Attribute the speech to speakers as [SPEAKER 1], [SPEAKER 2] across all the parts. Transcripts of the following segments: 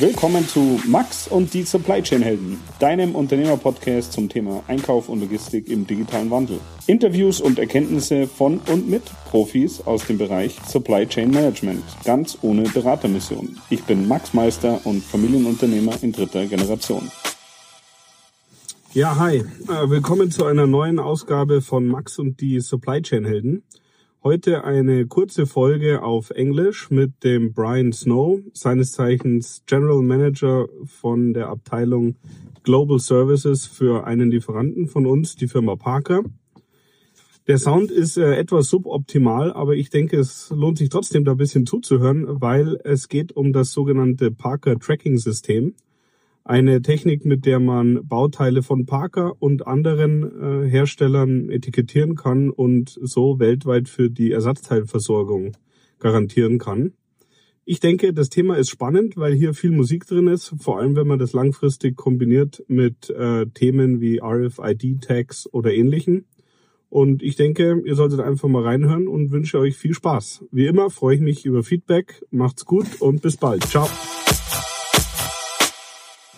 [SPEAKER 1] Willkommen zu Max und die Supply Chain Helden, deinem Unternehmerpodcast zum Thema Einkauf und Logistik im digitalen Wandel. Interviews und Erkenntnisse von und mit Profis aus dem Bereich Supply Chain Management, ganz ohne Beratermission. Ich bin Max Meister und Familienunternehmer in dritter Generation. Ja, hi. Äh, willkommen zu einer neuen Ausgabe von Max und die Supply Chain Helden. Heute eine kurze Folge auf Englisch mit dem Brian Snow, seines Zeichens General Manager von der Abteilung Global Services für einen Lieferanten von uns, die Firma Parker. Der Sound ist äh, etwas suboptimal, aber ich denke, es lohnt sich trotzdem da ein bisschen zuzuhören, weil es geht um das sogenannte Parker Tracking System. Eine Technik, mit der man Bauteile von Parker und anderen äh, Herstellern etikettieren kann und so weltweit für die Ersatzteilversorgung garantieren kann. Ich denke, das Thema ist spannend, weil hier viel Musik drin ist, vor allem wenn man das langfristig kombiniert mit äh, Themen wie RFID-Tags oder ähnlichen. Und ich denke, ihr solltet einfach mal reinhören und wünsche euch viel Spaß. Wie immer freue ich mich über Feedback. Macht's gut und bis bald. Ciao.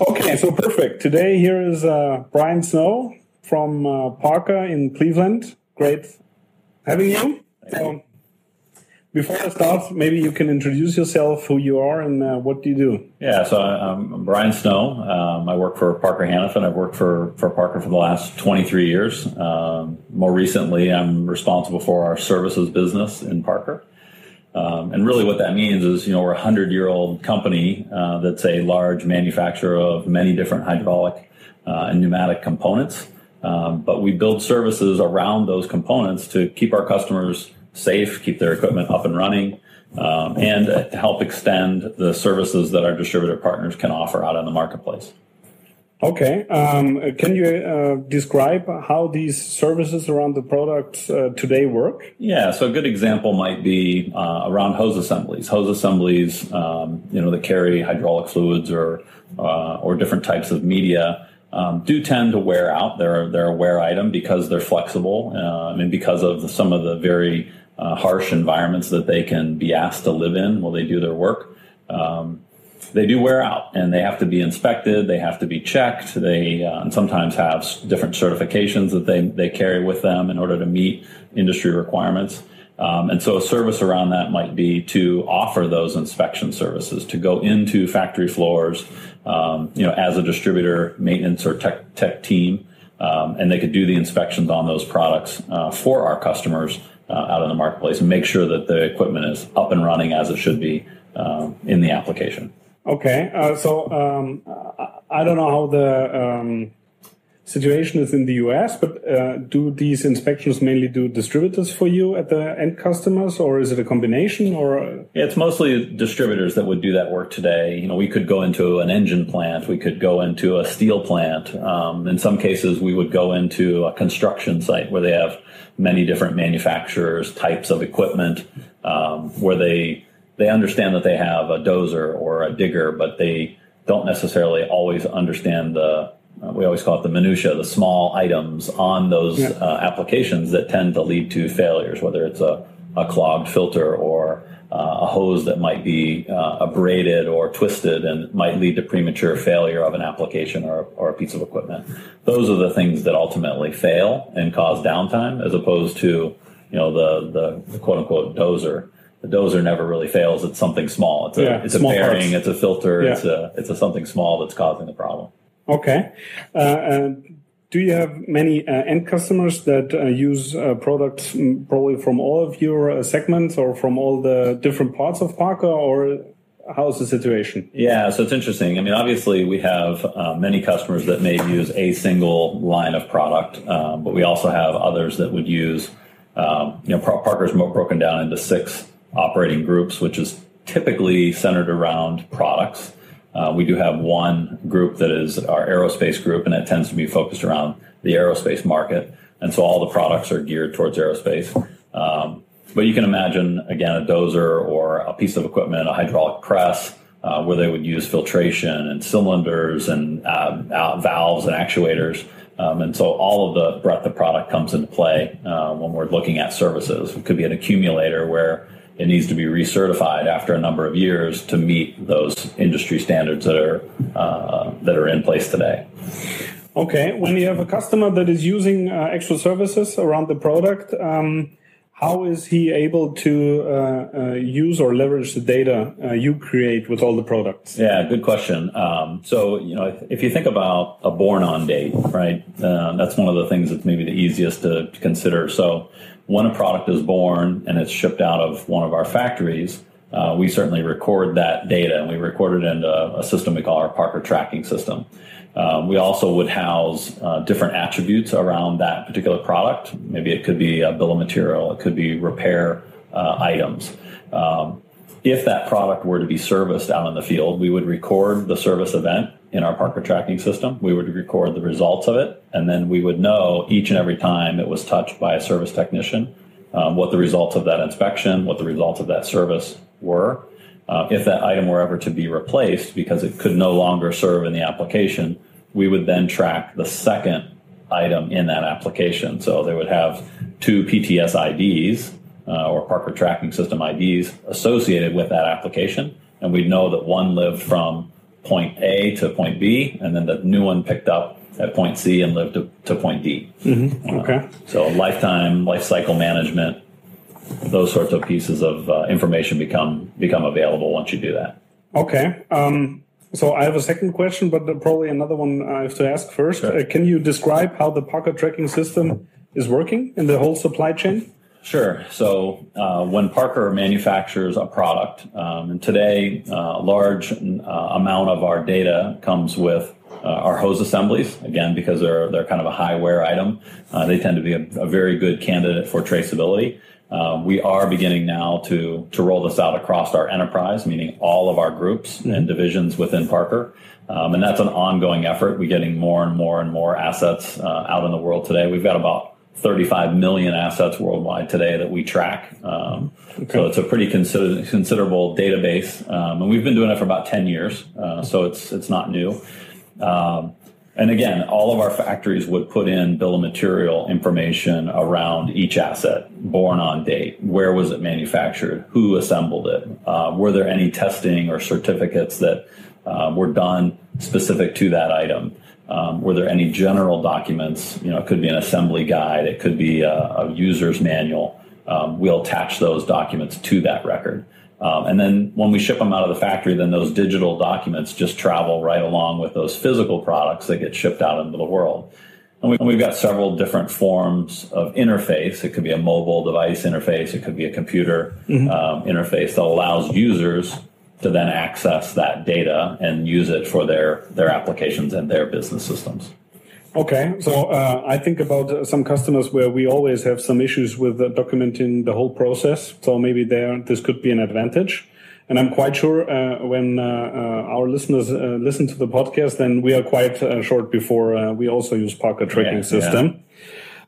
[SPEAKER 1] Okay, so perfect. Today here is uh, Brian Snow from uh, Parker in Cleveland. Great having you. Before I start, maybe you can introduce yourself, who you are, and uh, what do you do?
[SPEAKER 2] Yeah, so I'm Brian Snow. Um, I work for Parker Hannifin. I've worked for, for Parker for the last 23 years. Um, more recently, I'm responsible for our services business in Parker. Um, and really, what that means is, you know, we're a hundred-year-old company uh, that's a large manufacturer of many different hydraulic uh, and pneumatic components. Um, but we build services around those components to keep our customers safe, keep their equipment up and running, um, and to help extend the services that our distributor partners can offer out in the marketplace.
[SPEAKER 1] Okay. Um, can you uh, describe how these services around the products uh, today work?
[SPEAKER 2] Yeah. So a good example might be uh, around hose assemblies. Hose assemblies, um, you know, that carry hydraulic fluids or uh, or different types of media. Um, do tend to wear out. They're they're a wear item because they're flexible uh, and because of some of the very uh, harsh environments that they can be asked to live in while they do their work. Um, they do wear out and they have to be inspected they have to be checked they uh, sometimes have different certifications that they, they carry with them in order to meet industry requirements. Um, and so a service around that might be to offer those inspection services to go into factory floors um, you know as a distributor maintenance or tech, tech team um, and they could do the inspections on those products uh, for our customers uh, out in the marketplace and make sure that the equipment is up and running as it should be um, in the application
[SPEAKER 1] Okay, uh, so um, I don't know how the um, situation is in the US, but uh, do these inspections mainly do distributors for you at the end customers, or is it a combination? Or
[SPEAKER 2] it's mostly distributors that would do that work today. You know, we could go into an engine plant, we could go into a steel plant. Um, in some cases, we would go into a construction site where they have many different manufacturers, types of equipment, um, where they they understand that they have a dozer or a digger, but they don't necessarily always understand the uh, we always call it the minutia, the small items on those yeah. uh, applications that tend to lead to failures, whether it's a, a clogged filter or uh, a hose that might be uh, abraded or twisted and might lead to premature failure of an application or, or a piece of equipment. Those are the things that ultimately fail and cause downtime, as opposed to you know the the, the quote unquote dozer the dozer never really fails. It's something small. It's a yeah, it's a bearing. Parts. It's a filter. Yeah. It's a it's a something small that's causing the problem.
[SPEAKER 1] Okay. Uh, do you have many uh, end customers that uh, use uh, products mm, probably from all of your uh, segments or from all the different parts of Parker, or how's the situation?
[SPEAKER 2] Yeah, so it's interesting. I mean, obviously, we have uh, many customers that may use a single line of product, um, but we also have others that would use. Um, you know, Parker's broken down into six operating groups, which is typically centered around products. Uh, we do have one group that is our aerospace group, and that tends to be focused around the aerospace market. And so all the products are geared towards aerospace. Um, but you can imagine, again, a dozer or a piece of equipment, a hydraulic press, uh, where they would use filtration and cylinders and uh, valves and actuators. Um, and so all of the breadth of product comes into play uh, when we're looking at services. It could be an accumulator where it needs to be recertified after a number of years to meet those industry standards that are uh, that are in place today.
[SPEAKER 1] Okay, when you have a customer that is using uh, extra services around the product, um, how is he able to uh, uh, use or leverage the data uh, you create with all the products?
[SPEAKER 2] Yeah, good question. Um, so, you know, if, if, you think about a born on date, right, uh, that's one of the things that's maybe the easiest to, to, consider. So, when a product is born and it's shipped out of one of our factories, uh, we certainly record that data and we record it into a, system we call our Parker tracking system. Um, we also would house uh, different attributes around that particular product. Maybe it could be a bill of material, it could be repair uh, items. Um, if that product were to be serviced out in the field, we would record the service event in our Parker tracking system. We would record the results of it, and then we would know each and every time it was touched by a service technician um, what the results of that inspection, what the results of that service were. Uh, if that item were ever to be replaced because it could no longer serve in the application, we would then track the second item in that application. So they would have two PTS IDs uh, or Parker Tracking System IDs associated with that application, and we'd know that one lived from point A to point B, and then the new one picked up at point C and lived to, to point
[SPEAKER 1] D. Mm-hmm. Okay. Uh,
[SPEAKER 2] so lifetime life cycle management those sorts of pieces of uh, information become become available once you do that.
[SPEAKER 1] Okay. Um, so I have a second question, but probably another one I have to ask first. Sure. Uh, can you describe how the Parker tracking system is working in the whole supply chain?
[SPEAKER 2] Sure. So uh, when Parker manufactures a product, um, and today uh, a large uh, amount of our data comes with uh, our hose assemblies, again, because they're, they're kind of a high wear item. Uh, they tend to be a, a, very good candidate for traceability. Um, we are beginning now to to roll this out across our enterprise, meaning all of our groups mm-hmm. and divisions within Parker. Um, and that's an ongoing effort. We're getting more and more and more assets uh, out in the world today. We've got about 35 million assets worldwide today that we track. Um, okay. So it's a pretty consider- considerable database, um, and we've been doing it for about 10 years. Uh, so it's it's not new. Um, and again, all of our factories would put in bill of material information around each asset, born on date, where was it manufactured, who assembled it, uh, were there any testing or certificates that uh, were done specific to that item. Um, were there any general documents? You know, it could be an assembly guide, it could be a, a user's manual. Um, we'll attach those documents to that record. Um, and then when we ship them out of the factory, then those digital documents just travel right along with those physical products that get shipped out into the world. And, we, have got several different forms of interface. It could be a mobile device interface, it could be a computer mm-hmm. um, interface that allows users to then access that data and use it for their, their applications and their business systems.
[SPEAKER 1] Okay, so uh, I think about uh, some customers where we always have some issues with uh, documenting the whole process. So maybe there this could be an advantage. And I'm quite sure uh, when uh, uh, our listeners listen to the podcast, then we are quite short before we also use Parker tracking yeah, system.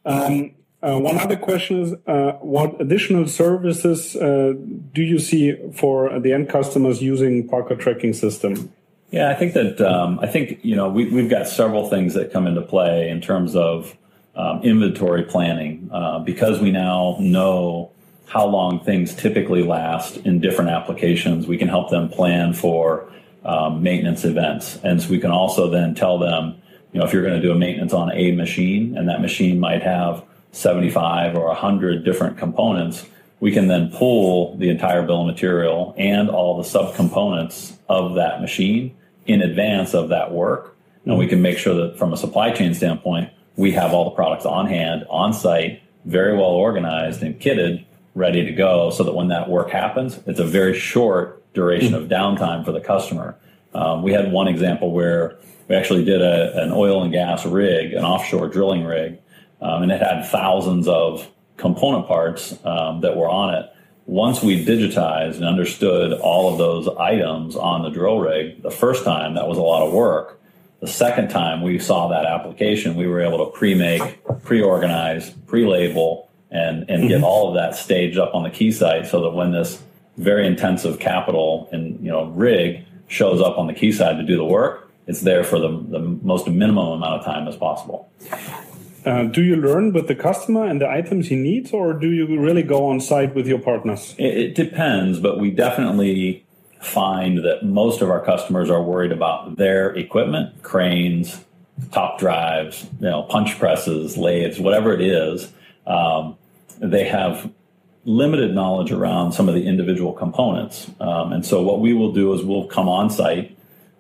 [SPEAKER 1] Yeah. Um, one other question is, what additional services do you see for the end customers using Parker tracking system?
[SPEAKER 2] Yeah, I think that um, I think you know we, we've got several things that come into play in terms of um, inventory planning uh, because we now know how long things typically last in different applications. We can help them plan for um, maintenance events, and so we can also then tell them, you know, if you're going to do a maintenance on a machine, and that machine might have 75 or 100 different components, we can then pull the entire bill of material and all the subcomponents of that machine in advance of that work. And we can make sure that from a supply chain standpoint, we have all the products on hand, on site, very well organized and kitted, ready to go so that when that work happens, it's a very short duration of downtime for the customer. Um, we had one example where we actually did a, an oil and gas rig, an offshore drilling rig, um, and it had thousands of component parts um, that were on it once we digitized and understood all of those items on the drill rig, the first time that was a lot of work. The second time we saw that application, we were able to pre-make, pre-organize, pre-label, and and mm-hmm. get all of that staged up on the quayside so that when this very intensive capital and you know rig shows up on the key side to do the work, it's there for the, the most minimum amount of time as possible.
[SPEAKER 1] Uh, do you learn with the customer and the items he needs, or do you really go on site with your partners?
[SPEAKER 2] It, it depends, but we definitely find that most of our customers are worried about their equipment, cranes, top drives, you know, punch presses, lathes, whatever it is. Um, they have limited knowledge around some of the individual components. Um, and so what we will do is we'll come on site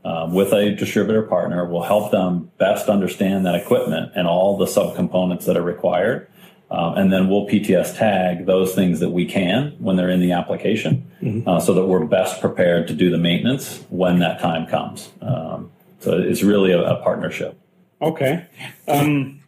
[SPEAKER 2] um, with a distributor partner. We'll help them best understand that equipment and all the subcomponents that are required. Um, and then we'll PTS tag those things that we can when they're in the application mm-hmm. uh, so that we're best prepared to do the maintenance when that time comes. Um, so it's really a, a partnership.
[SPEAKER 1] Okay. Um,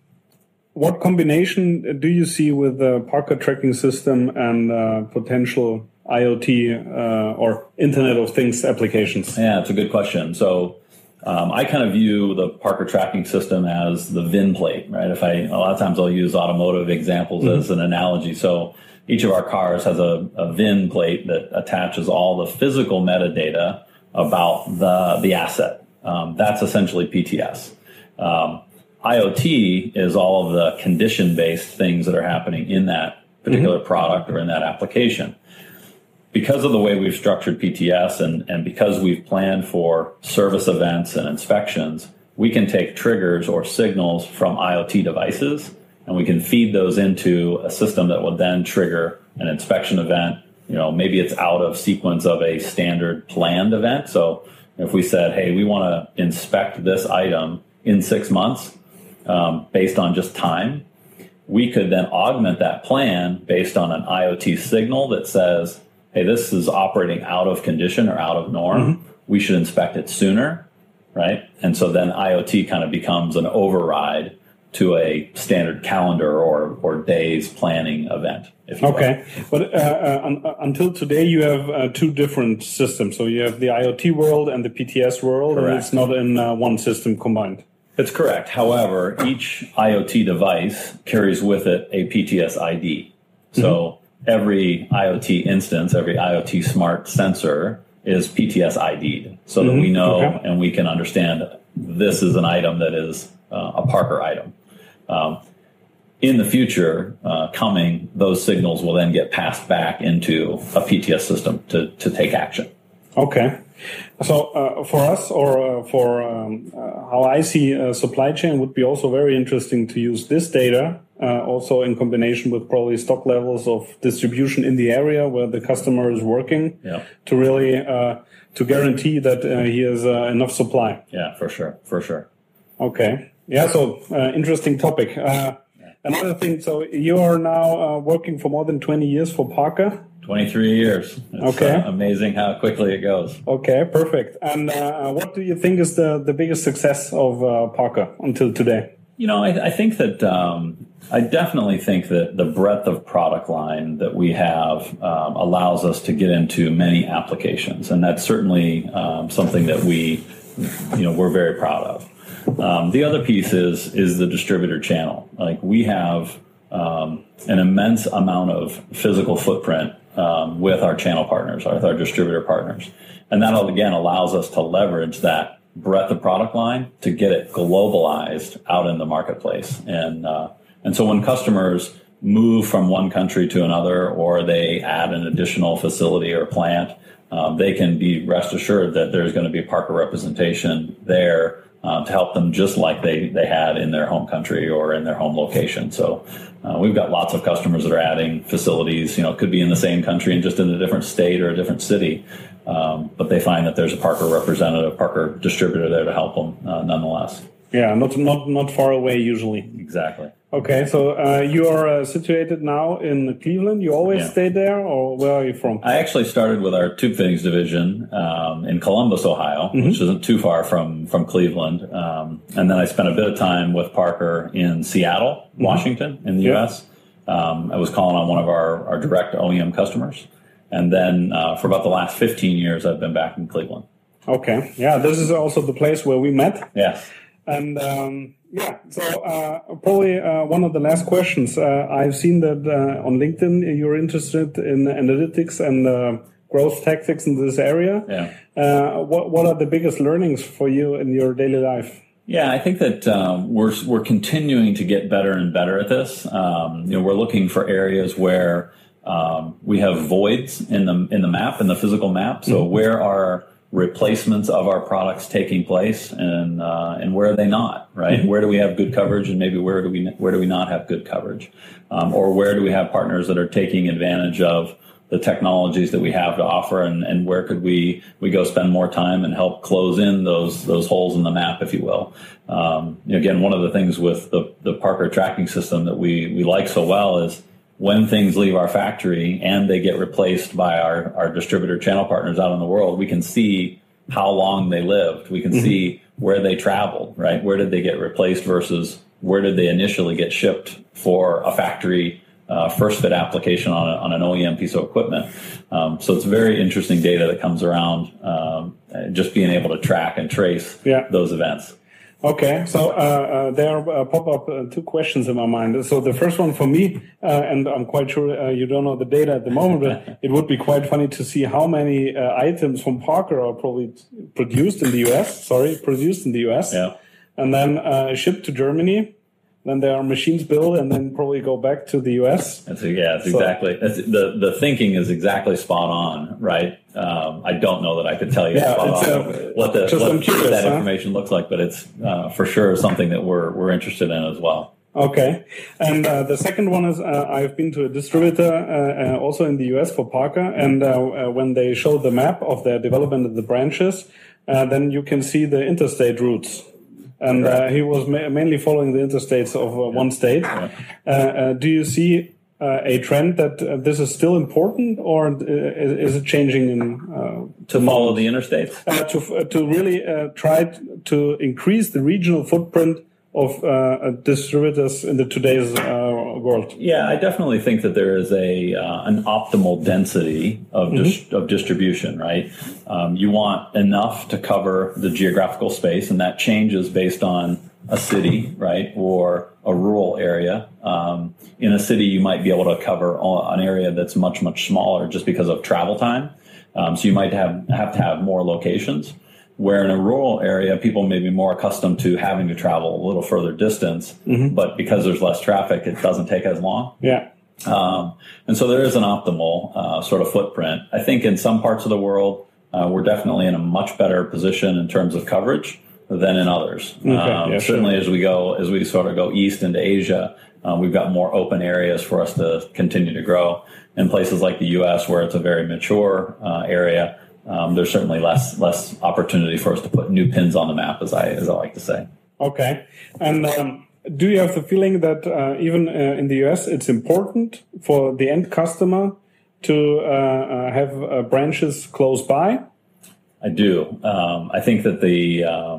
[SPEAKER 1] what combination do you see with the Parker tracking system and uh, potential IoT uh, or Internet of Things applications?
[SPEAKER 2] Yeah, it's a good question. So um, I kind of view the Parker tracking system as the VIN plate, right? If I a lot of times I'll use automotive examples mm-hmm. as an analogy. So each of our cars has a, a VIN plate that attaches all the physical metadata about the the asset. Um, that's essentially PTS. Um, IoT is all of the condition based things that are happening in that particular mm-hmm. product or in that application. Because of the way we've structured PTS and, and because we've planned for service events and inspections, we can take triggers or signals from IoT devices and we can feed those into a system that will then trigger an inspection event. You know, maybe it's out of sequence of a standard planned event. So if we said, hey, we want to inspect this item in six months, um, based on just time. We could then augment that plan based on an IoT signal that says, hey, this is operating out of condition or out of norm. Mm-hmm. We should inspect it sooner, right? And so then IoT kind of becomes an override to a standard calendar or, or days planning event.
[SPEAKER 1] okay, but uh, uh, uh, until today, you have uh, two different systems. So you have the IoT world and the PTS world, Correct. and it's not in uh, one system combined.
[SPEAKER 2] It's correct. However, each IoT device carries with it a PTS ID. So mm-hmm. Every IoT instance, every IoT smart sensor is PTS ID'd so mm-hmm. that we know okay. and we can understand this is an item that is uh, a Parker item. Um, in the future, uh, coming, those signals will then get passed back into a PTS system to, to take action.
[SPEAKER 1] Okay. So uh, for us, or uh, for um, uh, how I see a supply chain, would be also very interesting to use this data uh, also in combination with probably stock levels of distribution in the area where the customer is working yeah. to really uh, to guarantee that uh, he has enough supply.
[SPEAKER 2] Yeah, for sure, for sure.
[SPEAKER 1] Okay. Yeah. So interesting topic. Another thing. So you are now working for more than twenty years for Parker.
[SPEAKER 2] 23 years. It's okay. Uh, amazing how quickly it goes.
[SPEAKER 1] Okay, perfect. And uh, what do you think is the, the biggest success of uh, Parker until today?
[SPEAKER 2] You know, I, I think that um, I definitely think that the breadth of product line that we have um, allows us to get into many applications. And that's certainly um, something that we, you know, we're very proud of. Um, the other piece is, is the distributor channel. Like we have um, an immense amount of physical footprint um, with our channel partners, with our distributor partners. And that again allows us to leverage that breadth of product line to get it globalized out in the marketplace. And, uh, and so when customers move from one country to another or they add an additional facility or plant, um, they can be rest assured that there's going to be Parker representation there uh, to help them just like they, they had in their home country or in their home location. So uh, we've got lots of customers that are adding facilities. You know, it could be in the same country and just in a different state or a different city, um, but they find that there's a Parker representative, Parker distributor there to help them uh, nonetheless.
[SPEAKER 1] Yeah, not not not far away usually.
[SPEAKER 2] Exactly.
[SPEAKER 1] Okay, so uh, you are uh, situated now in Cleveland. You always yeah. stayed there, or where are you from?
[SPEAKER 2] I actually started with our tube fittings division um, in Columbus, Ohio, mm-hmm. which isn't too far from from Cleveland. Um, and then I spent a bit of time with Parker in Seattle, mm-hmm. Washington, in the U.S. Um, I was calling on one of our, our direct OEM customers, and then uh, for about the last 15 years, I've been back in Cleveland.
[SPEAKER 1] Okay, yeah, this is also the place where we met.
[SPEAKER 2] Yeah.
[SPEAKER 1] And um, yeah, so uh, probably uh, one of the last questions. Uh, I've seen that uh, on LinkedIn you're interested in analytics and uh, growth tactics in this area.
[SPEAKER 2] Yeah.
[SPEAKER 1] Uh, what What are the biggest learnings for you in your daily life?
[SPEAKER 2] Yeah, I think that um, we're we're continuing to get better and better at this. Um, you know, we're looking for areas where um, we have voids in the in the map in the physical map. So mm-hmm. where are replacements of our products taking place, and uh, and where are they not? Right? Mm-hmm. Where do we have good coverage, and maybe where do we where do we not have good coverage, um, or where do we have partners that are taking advantage of the technologies that we have to offer and, and where could we we go spend more time and help close in those those holes in the map if you will um, again one of the things with the, the parker tracking system that we we like so well is when things leave our factory and they get replaced by our, our distributor channel partners out in the world we can see how long they lived we can mm-hmm. see where they traveled right where did they get replaced versus where did they initially get shipped for a factory uh, first fit application on, a, on an OEM piece of equipment. Um, so it's very interesting data that comes around um, just being able to track and trace yeah. those events.
[SPEAKER 1] Okay, so uh, uh, there uh, pop up uh, two questions in my mind. So the first one for me, uh, and I'm quite sure uh, you don't know the data at the moment, but it would be quite funny to see how many items from Parker are probably produced in the US. Sorry, produced in the US, yeah. and then shipped to Germany then there are machines built and then probably go back to the US.
[SPEAKER 2] That's, yeah, that's so, exactly. That's, the the thinking is exactly spot on, right? Um, I don't know that I could tell you yeah, uh, what, the, what curious, that huh? information looks like, but it's uh, for sure something that we're we're interested in as well.
[SPEAKER 1] Okay, and uh, the second one is uh, I've been to a distributor uh, also in the US for Parker, and uh, uh, when they show the map of their development of the branches, then you can see the interstate routes and uh, he was ma mainly following the interstates of uh, one state. Uh, uh, do you see uh, a trend that this is still important, or is, it changing in
[SPEAKER 2] to follow the interstates?
[SPEAKER 1] to to really try to increase the regional footprint of uh, distributors in the today's uh, world?
[SPEAKER 2] Yeah, I definitely think that there is a uh, an optimal density of mm-hmm. dis- of distribution. Right, um, you want enough to cover the geographical space, and that changes based on a city, right, or a rural area. Um, in a city, you might be able to cover an area that's much much smaller just because of travel time. Um, so you might have have to have more locations where in a rural area people may be more accustomed to having to travel a little further distance mm-hmm. but because there's less traffic it doesn't take as long
[SPEAKER 1] yeah
[SPEAKER 2] um, and so there is an optimal uh, sort of footprint i think in some parts of the world uh, we're definitely in a much better position in terms of coverage than in others okay, um, yeah, certainly sure. as we go as we sort of go east into asia uh, we've got more open areas for us to continue to grow in places like the us where it's a very mature uh, area um, there's certainly less less opportunity for us to put new pins on the map, as I as I like to say.
[SPEAKER 1] Okay, and um, do you have the feeling that uh, even uh, in the US, it's important for the end customer to uh, uh have uh, branches close by?
[SPEAKER 2] I do. Um, I think that the uh,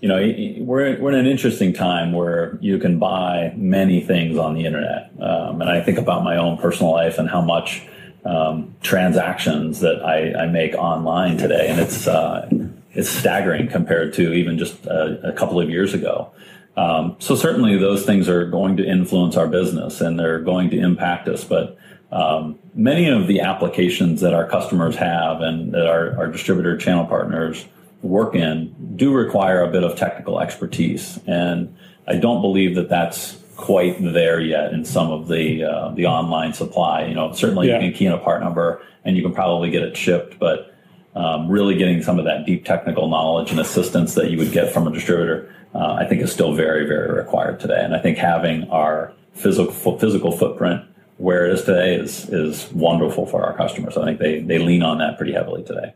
[SPEAKER 2] you know we're we're in an interesting time where you can buy many things on the internet, um, and I think about my own personal life and how much um, transactions that I, I, make online today, and it's uh, it's staggering compared to even just a, a couple of years ago. Um, so certainly those things are going to influence our business and they're going to impact us. But um, many of the applications that our customers have and that our, our distributor channel partners work in do require a bit of technical expertise, and I don't believe that that's quite there yet in some of the uh, the online supply. You know, certainly yeah. you can key in a part number and you can probably get it shipped, but um, really getting some of that deep technical knowledge and assistance that you would get from a distributor, uh, I think is still very very required today. And I think having our physical physical footprint where it is today is is wonderful for our customers. I think they they lean on that pretty heavily today.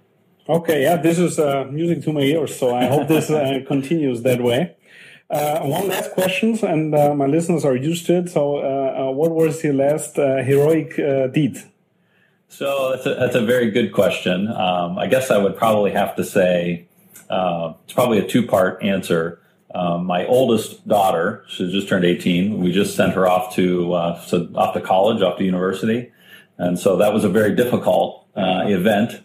[SPEAKER 1] Okay, yeah, this is uh, music to my ears, so I hope this uh, continues that way. Uh, one last question, and uh, my listeners are used to it. So, uh, uh what was your last heroic deed?
[SPEAKER 2] So that's a, that's a very good question. Um, I guess I would probably have to say it's probably a two part answer. Um, my oldest daughter, she just turned 18. We just sent her off to so off to college, off to university, and so that was a very difficult event.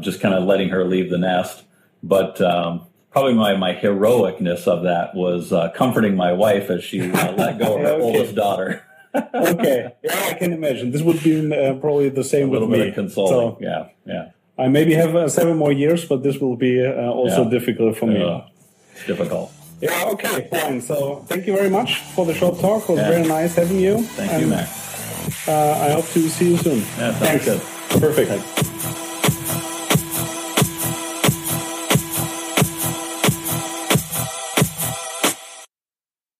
[SPEAKER 2] Just kind of letting her leave the nest, but um, probably my, my heroicness of that was uh, comforting my wife as she uh, let go of her okay. oldest daughter.
[SPEAKER 1] okay, yeah, I can imagine. This would be uh, probably the same with me.
[SPEAKER 2] consoling. So, yeah, yeah.
[SPEAKER 1] I maybe have uh, seven more years, but this will be uh, also yeah. difficult for me.
[SPEAKER 2] it's difficult.
[SPEAKER 1] Yeah, okay, fine. So thank you very much for the short talk. It was
[SPEAKER 2] Yeah.
[SPEAKER 1] very nice having you.
[SPEAKER 2] Thank
[SPEAKER 1] And,
[SPEAKER 2] you, Max.
[SPEAKER 1] Uh, I hope to see you soon.
[SPEAKER 2] Yeah, sounds
[SPEAKER 1] Thanks.
[SPEAKER 2] good.
[SPEAKER 1] Perfect.